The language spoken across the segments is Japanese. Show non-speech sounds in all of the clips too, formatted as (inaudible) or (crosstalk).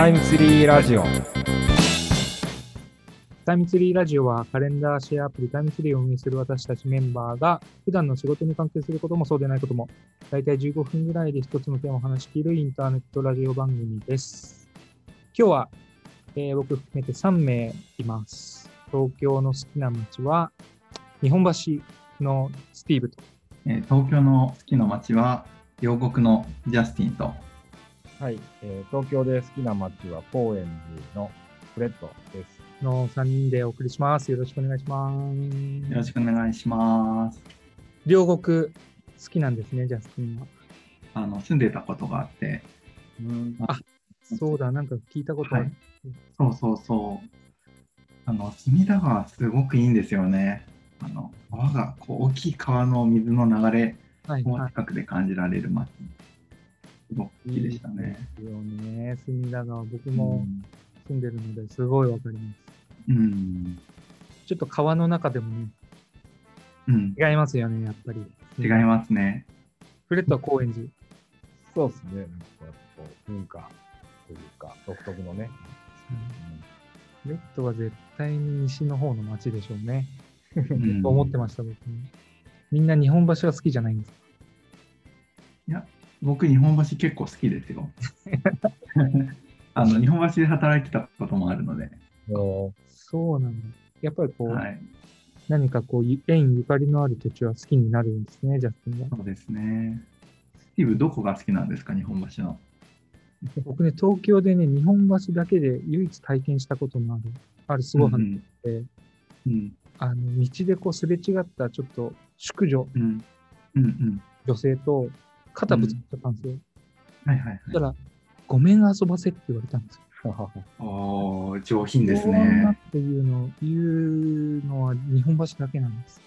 タイムツリーラジオタイムツリーラジオはカレンダーシェアアプリタイムツリーを運営する私たちメンバーが普段の仕事に関係することもそうでないことも大体15分ぐらいで一つのテーマを話し切るインターネットラジオ番組です。今日は、えー僕含めて3名います。東京の好きな街は日本橋のスティーブとえー東京の好きな街は両国のジャスティンとはい、えー東京で好きな街は高円寺のフレッドです。の3人でお送りします。よろしくお願いします。よろしくお願いします。両国好きなんですね、ジャスティンは。あの住んでたことがあって、うんあそうだ、なんか聞いたことある。はいそうそうそう。あの隅田川すごくいいんですよね。あの川がこう大きい川の水の流れはい、はい。を近くで感じられる街。すごく好きでしたね。いいですよね。隅田川、僕うもん住んでるので、すごいわかります。うん、ちょっと川の中でもね、うん、違いますよね、やっぱり。違いますね。フレットは高円寺。そうですね、なんかこう文化というか、独特のね。フレットは絶対に西の方の町でしょうね。うんと (laughs) 思ってました、僕も。みんな日本橋は好きじゃないんです。僕、日本橋結構好きですよ。(laughs) あの日本橋で働いてたこともあるので、おそうなんだ。やっぱりこう、はい、何かこう、縁ゆかりのある土地は好きになるんですね、ジャスティンは。そうですね。スティーブ、どこが好きなんですか、日本橋の。僕ね、東京でね、日本橋だけで唯一体験したことのある、あるすごい話うんで、うんあの、道でこうすれ違ったちょっと淑女、うんうんうん女性と肩ぶつかたんですよ。はいはいそしたら、ごめん遊ばせって言われたんですよ。はい。おー上品です女ね。っていうの、言うのは日本橋だけなんです。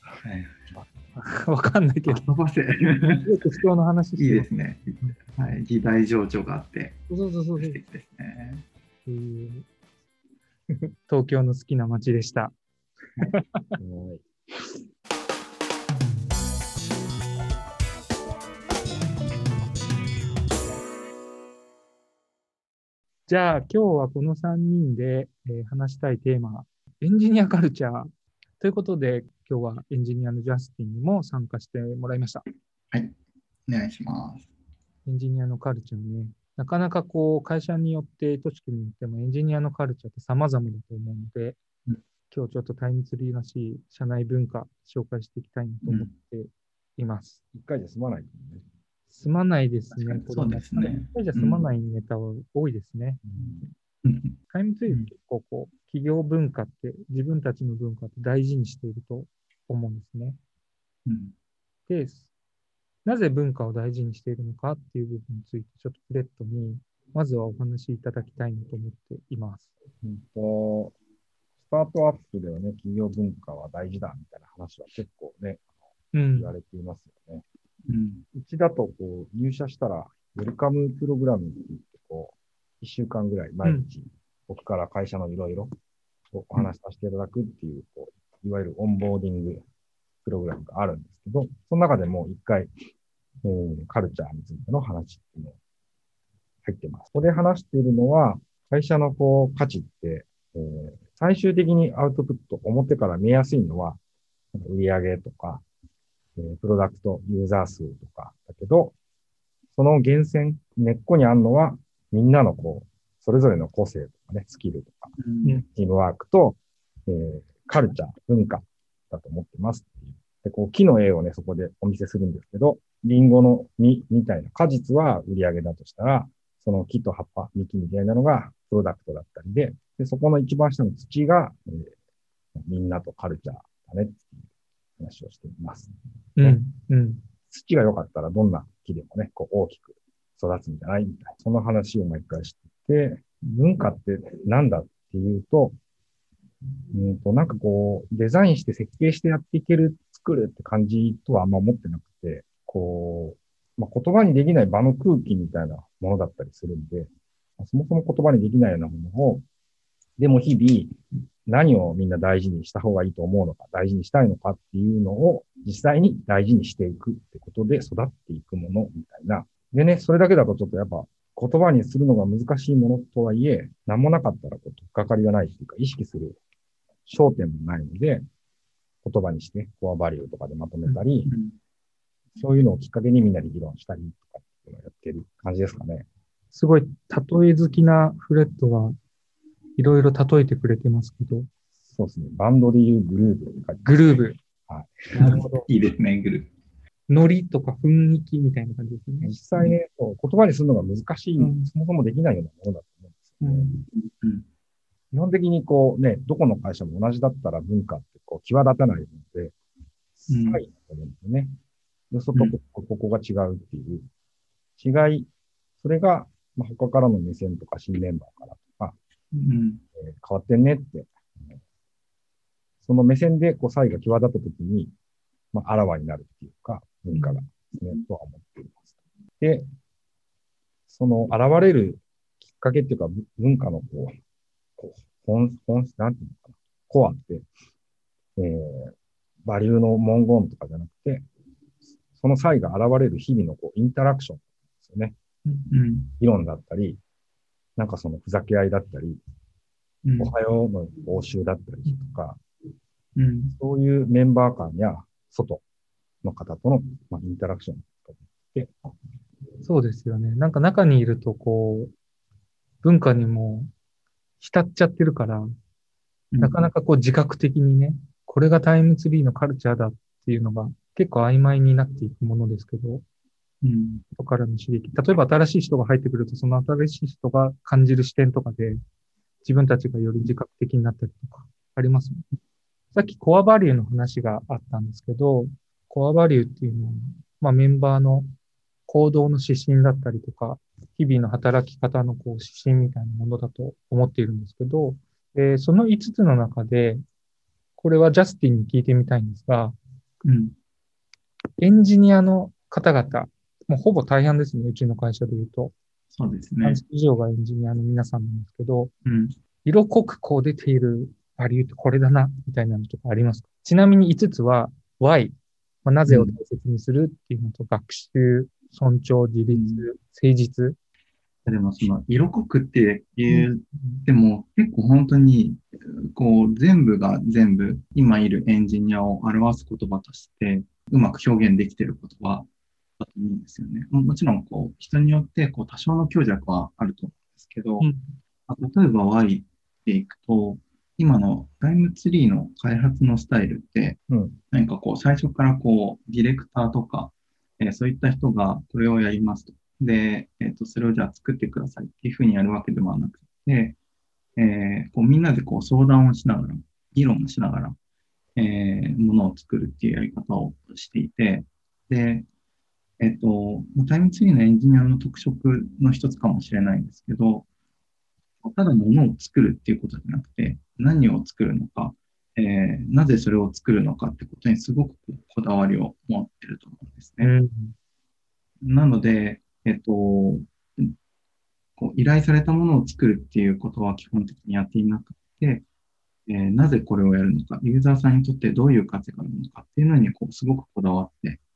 はい、わかんないけど、遊ばせ。よく人の話していいですね。はい、時代情緒があって、そうそうそうそう。素敵ですね。っていう (laughs) 東京の好きな街でした。はいじゃあ今日はこの3人で、えー話したいテーマ、エンジニアカルチャー。ということで、今日はエンジニアのジャスティンにも参加してもらいました。はい、お願いします。エンジニアのカルチャーね。なかなかこう、会社によって、組織によってもエンジニアのカルチャーって様々だと思うので、うん今日ちょっとタイムツリーらしい社内文化紹介していきたいなと思っています。一回じゃ済まない、ね。すまないですね。そうですね。一回じゃ済まないネタは多いですね。うん。タイムツリー結構こう、企業文化って、自分たちの文化って大事にしていると思うん。ですね。うん。で、なぜ文化を大事にしているのかっていう部分について、ちょっとフレットに、まずはお話しいただきたいなと思っています。うん。と、スタートアップではね、企業文化は大事だみたいな話は結構ね、うん。言。われていますよね。うん。うちだと、こう、入社したら、ウェルカムプログラムって言って、こう、一週間ぐらい毎日、僕から会社のいろいろお話しさせていただくっていう、こう、いわゆるオンボーディングプログラムがあるんですけど、その中でも一回、えーカルチャーについての話っていうのが入ってます。ここで話しているのは、会社のこう、価値って、えー最終的にアウトプット、表から見えやすいのは、売上とか、えープロダクト、ユーザー数とかだけど、その源泉、根っこにあるのは、みんなのこう、それぞれの個性とかね、スキルとか、うんチームワークと、えーカルチャー、文化だと思ってますっていう。で、こう、木の絵をね、そこでお見せするんですけど、リンゴの実みたいな果実は売り上げだとしたら、その木と葉っぱ、幹みたいなのがプロダクトだったりで、で、そこの一番下の土が、えーみんなとカルチャーだねっていう話をしています。うん。うん。土が良かったらどんな木でもね、こう大きく育つんじゃないみたいな。その話を毎回してて、文化ってなんだっていうと、うんと、なんかこう、デザインして設計してやっていける、作るって感じとはあんま思ってなくて、こう、まあ、言葉にできない場の空気みたいなものだったりするんで、そもそも言葉にできないようなものを、でも日々何をみんな大事にした方がいいと思うのか、大事にしたいのかっていうのを実際に大事にしていくってことで育っていくものみたいな。でね、それだけだとちょっとやっぱ言葉にするのが難しいものとはいえ、何もなかったらこう、とっかかりがないっていうか、意識する焦点もないので、言葉にして、コアバリューとかでまとめたり、うんそういうのをきっかけにみんなで議論したりとかっていうのをやってる感じですかね。すごい、例え好きなフレットが、いろいろ例えてくれてますけど、そうですね。バンドでいうグルーブって書いてグルーブ。はなるほど。いいですね、グル。ノリとか雰囲気みたいな感じですね実。際ね、そう言葉にするのが難しい、うんそもそもできないようなものだと思うんですよね。うん基本的にこうね、どこの会社も同じだったら文化ってこう際立たないので、うん差異だと思うんですよね。よそとここここが違うっていう違い、それが、まあ、他からの目線とか新メンバーからうん。えー変わってんねって、その目線でこう差異が際立ったときに、まあ、あらわになるっていうか、文化がですね、とは思っています。で、その現れるきっかけっていうか、ぶ文化のこう、こう本、本質、なんていうのかな、コアって、えー、バリューの文言とかじゃなくて、その差異が現れる日々のこうインタラクションですよね。うん。議論だったり、なんかそのふざけ合いだったり、うん。おはようの報酬だったりとか、うん。そういうメンバー間や外の方との、まあ、インタラクションとって、そうですよね。なんか中にいると、こう、文化にも浸っちゃってるから、なかなかこう自覚的にね、これがタイムツリーのカルチャーだっていうのが結構曖昧になっていくものですけど、うん人からの刺激。例えば新しい人が入ってくると、その新しい人が感じる視点とかで、自分たちがより自覚的になったりとか、ありますもんね。さっきコアバリューの話があったんですけど、コアバリューっていうのは、まあメンバーの行動の指針だったりとか、日々の働き方のこう指針みたいなものだと思っているんですけど、えーその5つの中で、これはジャスティンに聞いてみたいんですが、うんエンジニアの方々、もうほぼ大半ですね、うちの会社で言うと。そうですね。以上がエンジニアの皆さんなんですけど、うん。色濃くこう出ているバリューってこれだな、みたいなのとかありますか？ちなみに5つは Y、まあ、なぜを大切にするっていうのと、学習、尊重、自立、誠実。でもその色濃くっていう、でも結構本当にこう全部が全部今いるエンジニアを表す言葉としてうまく表現できている言葉だと思うんですよね。ももちろんこう人によってこう多少の強弱はあると思うんですけど、うんまあ例えば Y でいくと今のタイムツリーの開発のスタイルってうん、何かこう、最初からこう、ディレクターとか、えーそういった人がこれをやりますと。で、えっ、と、それをじゃあ作ってくださいっていうふうにやるわけではなくて、えーこうみんなでこう相談をしながら、議論をしながら、えーものを作るっていうやり方をしていて、で、えっ、と、タイムツリーのエンジニアの特色の一つかもしれないんですけど、ただものを作るっていうことじゃなくて、何を作るのか、えーなぜそれを作るのかってことにすごくこだわりを持ってると思うんですね。ん。なので、えっと、こう依頼されたものを作るっていうことは基本的にやっていなくて、えーなぜこれをやるのか、ユーザーさんにとってどういう価値があるのかっていうのにこうすごくこだわって、えー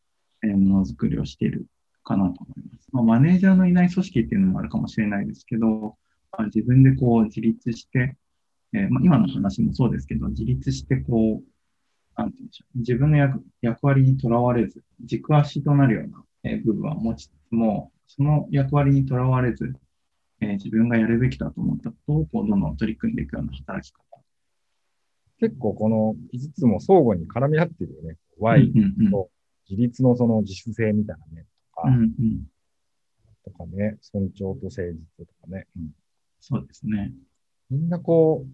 ものづくりをしているかなと思います。まあ、マネージャーのいない組織っていうのもあるかもしれないですけど、まあ、自分でこう自立して、えーまあ、今の話もそうですけど、自立してこう、なんて言うんでしょう、自分の役役割にとらわれず、軸足となるような、えー部分は持ちつつも、その役割にとらわれず、えー自分がやるべきだと思ったことをこうどんどん取り組んでいくような働き方。結構この5つも相互に絡み合ってるよね。Y と自立のその自主性みたいな面とか、うんうん、とかね、尊重と誠実とかね、うん。そうですね。みんなこう、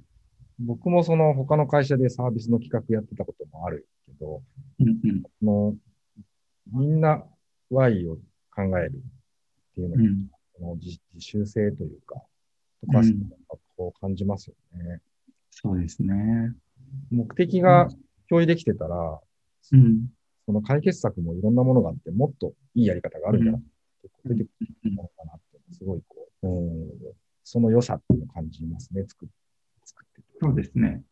僕もその他の会社でサービスの企画やってたこともあるけど、うんうん。そのみんな Y を考えるっていうのが、うん。その自自主性というか、とか、こう感じますよね。そうですね。目的が共有できてたら、うんその解決策もいろんなものがあって、もっといいやり方があるんじゃない結構出てくるものかなって、すごいこう、うん、その良さっていうのを感じますね、作っ作ってて。そうですね。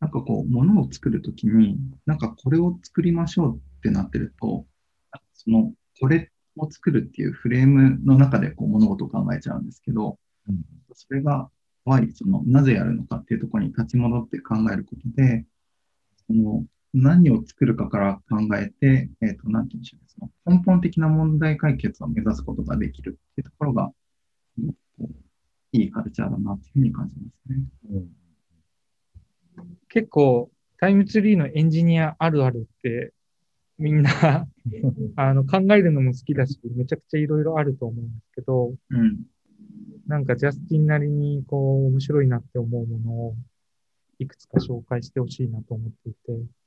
なんかこう、ものを作るときに、なんかこれを作りましょうってなってると、その、これっを作るっていうフレームの中でこう物事を考えちゃうんですけど、うんそれが、やはりその、なぜやるのかっていうところに立ち戻って考えることで、その、何を作るかから考えて、えっ、と、なんて言うんでしょうね、その根本的な問題解決を目指すことができるっていうところが、いいカルチャーだなっていうふうに感じますね。うん結構、タイムツリーのエンジニアあるあるって、みんな (laughs) あの考えるのも好きだし、めちゃくちゃいろいろあると思うんですけど、うん。なんかジャスティンなりにこう面白いなって思うものをいくつか紹介してほしいなと思っていて。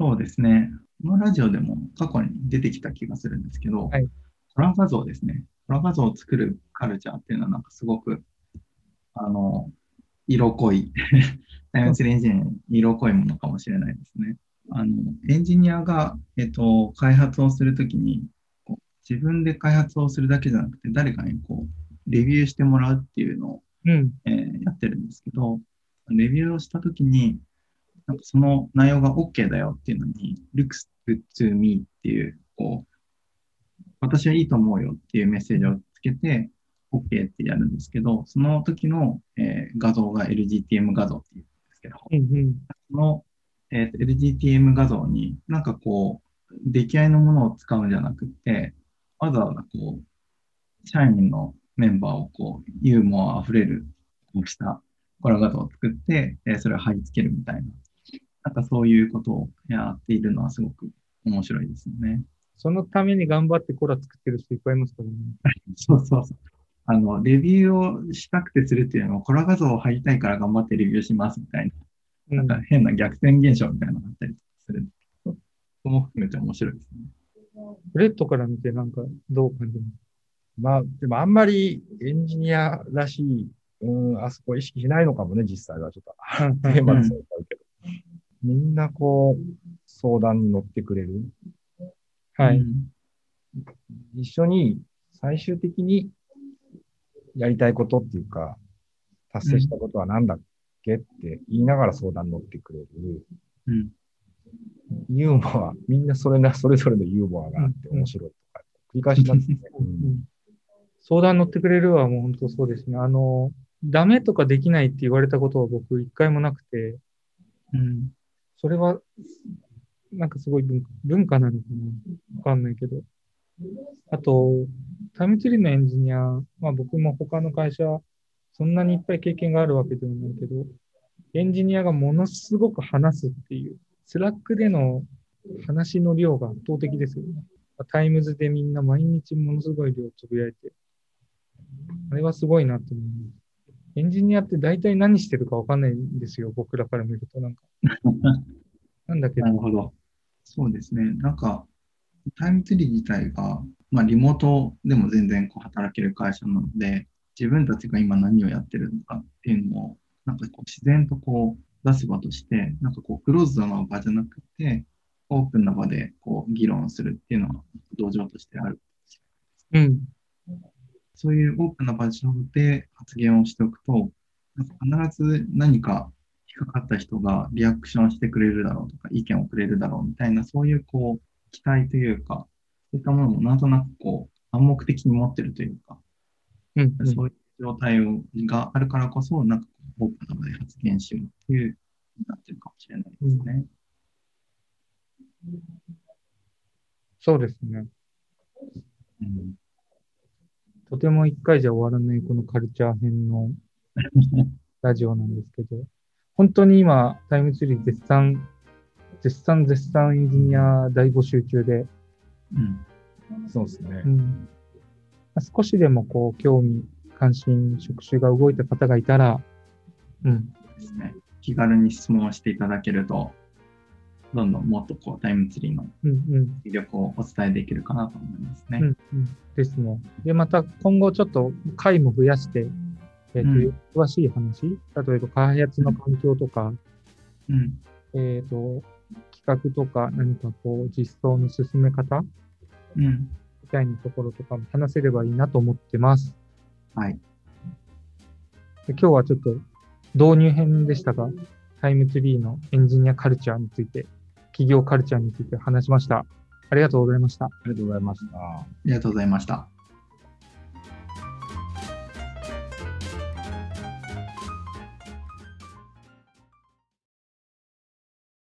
そうですね。このラジオでも過去に出てきた気がするんですけど、はいコラ画像ですね。コラ画像を作るカルチャーっていうのはなんかすごく、あの、色濃い、(laughs) タイムツリーエンジニアに色濃いものかもしれないですね。あの、エンジニアが、えっと、開発をするときに、こう自分で開発をするだけじゃなくて、誰かにこう、レビューしてもらうっていうのをうん。えーやってるんですけど、レビューをしたときに、なんかその内容が OK だよっていうのに、looks good to me っていう、こう、私はいいと思うよっていうメッセージをつけて、OK ってやるんですけど、その時の、えー画像が LGTM 画像っていうんですけど、うんうん。その、えーと LGTM 画像になんかこう、出来合いのものを使うんじゃなくて、わざわざこう、社員のメンバーをこう、ユーモア溢れる、こうしたコラ画像を作って、えーそれを貼り付けるみたいな、なんかそういうことをやっているのはすごく面白いですよね。そのために頑張ってコラ作ってる人いっぱいいますからね。(laughs) そうそうそう。あの、レビューをしたくてするっていうのは、コラ画像を貼りたいから頑張ってレビューしますみたいな、なんか変な逆転現象みたいなのがあったりするんですけど、そこも含めて面白いですね。フレットから見てなんかどう感じます？まあ、でもあんまりエンジニアらしい、うん、あそこ意識しないのかもね、実際はちょっと。か (laughs) テーマでそうだけど。みんなこう、相談に乗ってくれる。はい。うん一緒に最終的にやりたいことっていうか、達成したことは何だっけ？って言いながら相談に乗ってくれる。うん。ユーモア、みんなそれな、それぞれのユーモアがあってうん面白いとか、繰り返しなんですね。ううんん相談乗ってくれるはもう本当そうですね。あの、ダメとかできないって言われたことは僕一回もなくて、うん。それは、なんかすごい文化なのかな？わかんないけど。あと、タイムツリーのエンジニア、まあ僕も他の会社、そんなにいっぱい経験があるわけではないけど、エンジニアがものすごく話すっていう、Slack での話の量が圧倒的ですよね。 times でみんな毎日ものすごい量つぶやいて、あれはすごいなと思います。エンジニアって大体何してるかわかんないんですよ、僕らから見ると。なんか。(laughs) なんだけど、なるほど。そうですね。なんか、 TimeTree 自体が、まあ、リモートでも全然こう働ける会社なので、自分たちが今何をやってるのかっていうのを、なんかこう自然とこう出す場として、なんかこうクローズドな場じゃなくて、オープンな場でこう議論するっていうのは同情としてある。うん。そういうオープンな場所で発言をしておくと、必ず何か引っかかった人がリアクションしてくれるだろうとか、意見をくれるだろうみたいな、そういうこう、期待というか、そういったものもなんとなくこう、暗黙的に持ってるというか、うん。うんそういう状態をがあるからこそ、なんかオープンな場で発言しようっていう、なってるかもしれないですね。そうですね。うんとても一回じゃ終わらないこのカルチャー編のラジオなんですけど、本当に今、タイムツリー絶賛、絶賛絶賛エンジニア大募集中で、うんそうですねう。んまあ少しでもこう、興味、関心、職種が動いた方がいたら、うん、ですね。気軽に質問をしていただけると、どんどんもっとこうタイムツリーの。魅力をお伝えできるかなと思いますね。うんうんですね。で、また今後ちょっと回も増やして、えっ、うんと、詳しい話、例えば開発の環境とか、うん。えっ、と、企画とか何かこう、実装の進め方うん。みたいなところとかも話せればいいなと思ってます。はい。で今日はちょっと導入編でしたが、タイムツリーのエンジニアカルチャーについて、企業カルチャーについて話しました。ありがとうございました。ありがとうございました。ありがとうございました。